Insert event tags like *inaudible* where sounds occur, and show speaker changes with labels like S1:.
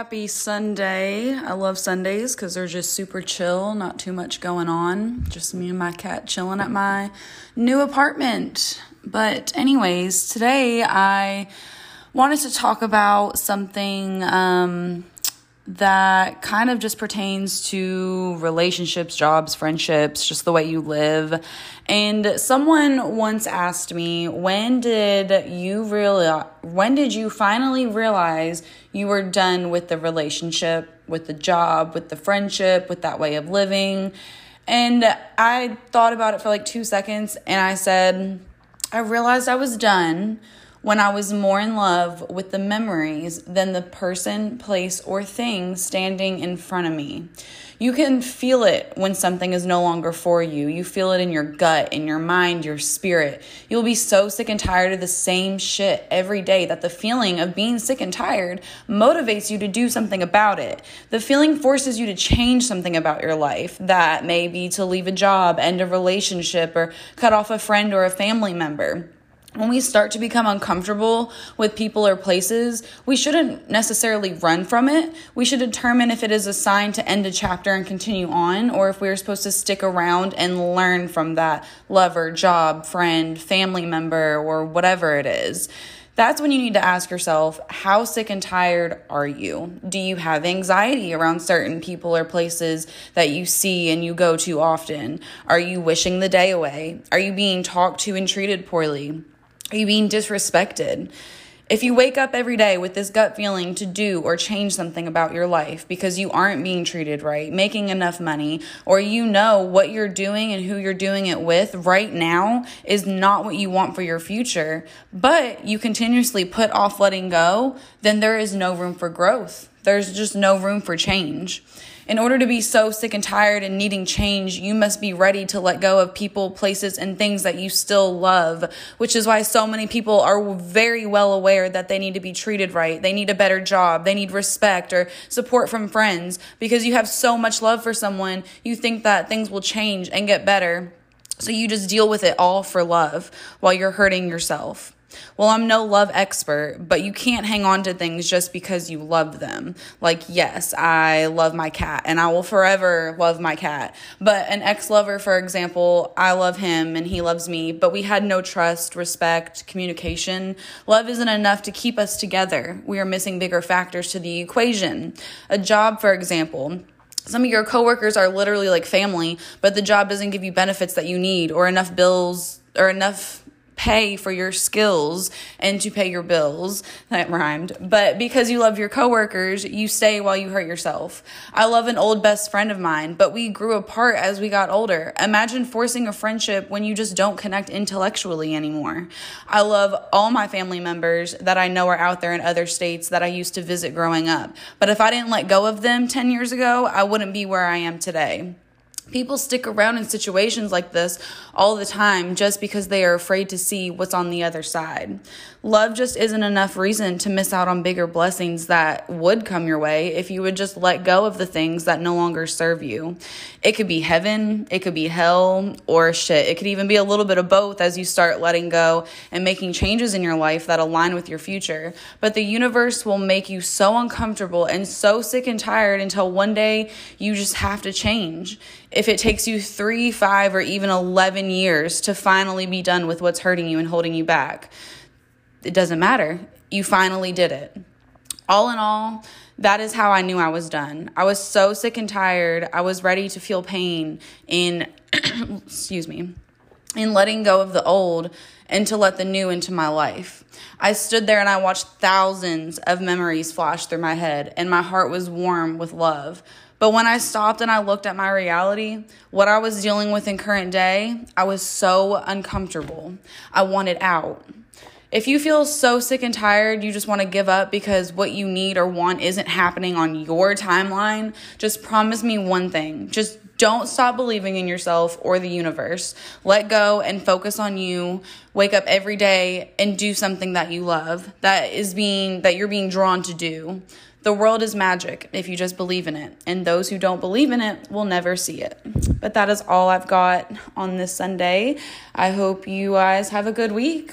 S1: Happy Sunday. I love Sundays because they're just super chill, not too much going on. Just me and my cat chilling at my new apartment. But, anyways, today I wanted to talk about something um, that kind of just pertains to relationships, jobs, friendships, just the way you live. And someone once asked me, when did you really when did you finally realize you were done with the relationship, with the job, with the friendship, with that way of living? And I thought about it for like 2 seconds and I said, I realized I was done when I was more in love with the memories than the person, place, or thing standing in front of me. You can feel it when something is no longer for you. You feel it in your gut, in your mind, your spirit. You'll be so sick and tired of the same shit every day that the feeling of being sick and tired motivates you to do something about it. The feeling forces you to change something about your life. That may be to leave a job, end a relationship, or cut off a friend or a family member when we start to become uncomfortable with people or places, we shouldn't necessarily run from it. We should determine if it is a sign to end a chapter and continue on, or if we are supposed to stick around and learn from that lover, job, friend, family member, or whatever it is. That's when you need to ask yourself, how sick and tired are you? Do you have anxiety around certain people or places that you see and you go to often? Are you wishing the day away? Are you being talked to and treated poorly? Are you being disrespected? If you wake up every day with this gut feeling to do or change something about your life because you aren't being treated right, making enough money, or you know what you're doing and who you're doing it with right now is not what you want for your future, but you continuously put off letting go, then there is no room for growth. There's just no room for change. In order to be so sick and tired and needing change, you must be ready to let go of people, places, and things that you still love, which is why so many people are very well aware that they need to be treated right. They need a better job. They need respect or support from friends because you have so much love for someone. You think that things will change and get better. So you just deal with it all for love while you're hurting yourself. Well, I'm no love expert, but you can't hang on to things just because you love them. Like, yes, I love my cat and I will forever love my cat. But an ex lover, for example, I love him and he loves me, but we had no trust, respect, communication. Love isn't enough to keep us together. We are missing bigger factors to the equation. A job, for example, some of your coworkers are literally like family, but the job doesn't give you benefits that you need or enough bills or enough pay for your skills and to pay your bills. That rhymed. But because you love your coworkers, you stay while you hurt yourself. I love an old best friend of mine, but we grew apart as we got older. Imagine forcing a friendship when you just don't connect intellectually anymore. I love all my family members that I know are out there in other states that I used to visit growing up. But if I didn't let go of them 10 years ago, I wouldn't be where I am today. People stick around in situations like this all the time just because they are afraid to see what's on the other side. Love just isn't enough reason to miss out on bigger blessings that would come your way if you would just let go of the things that no longer serve you. It could be heaven, it could be hell, or shit. It could even be a little bit of both as you start letting go and making changes in your life that align with your future. But the universe will make you so uncomfortable and so sick and tired until one day you just have to change. If it takes you three, five, or even 11 years to finally be done with what's hurting you and holding you back, it doesn't matter. You finally did it. All in all, that is how I knew I was done. I was so sick and tired. I was ready to feel pain in, *clears throat* excuse me, in letting go of the old and to let the new into my life. I stood there and I watched thousands of memories flash through my head, and my heart was warm with love. But when I stopped and I looked at my reality, what I was dealing with in current day, I was so uncomfortable. I wanted out. If you feel so sick and tired, you just want to give up because what you need or want isn't happening on your timeline, just promise me one thing. Just don't stop believing in yourself or the universe. Let go and focus on you. Wake up every day and do something that you love, that is being that you're being drawn to do. The world is magic if you just believe in it, and those who don't believe in it will never see it. But that is all I've got on this Sunday. I hope you guys have a good week.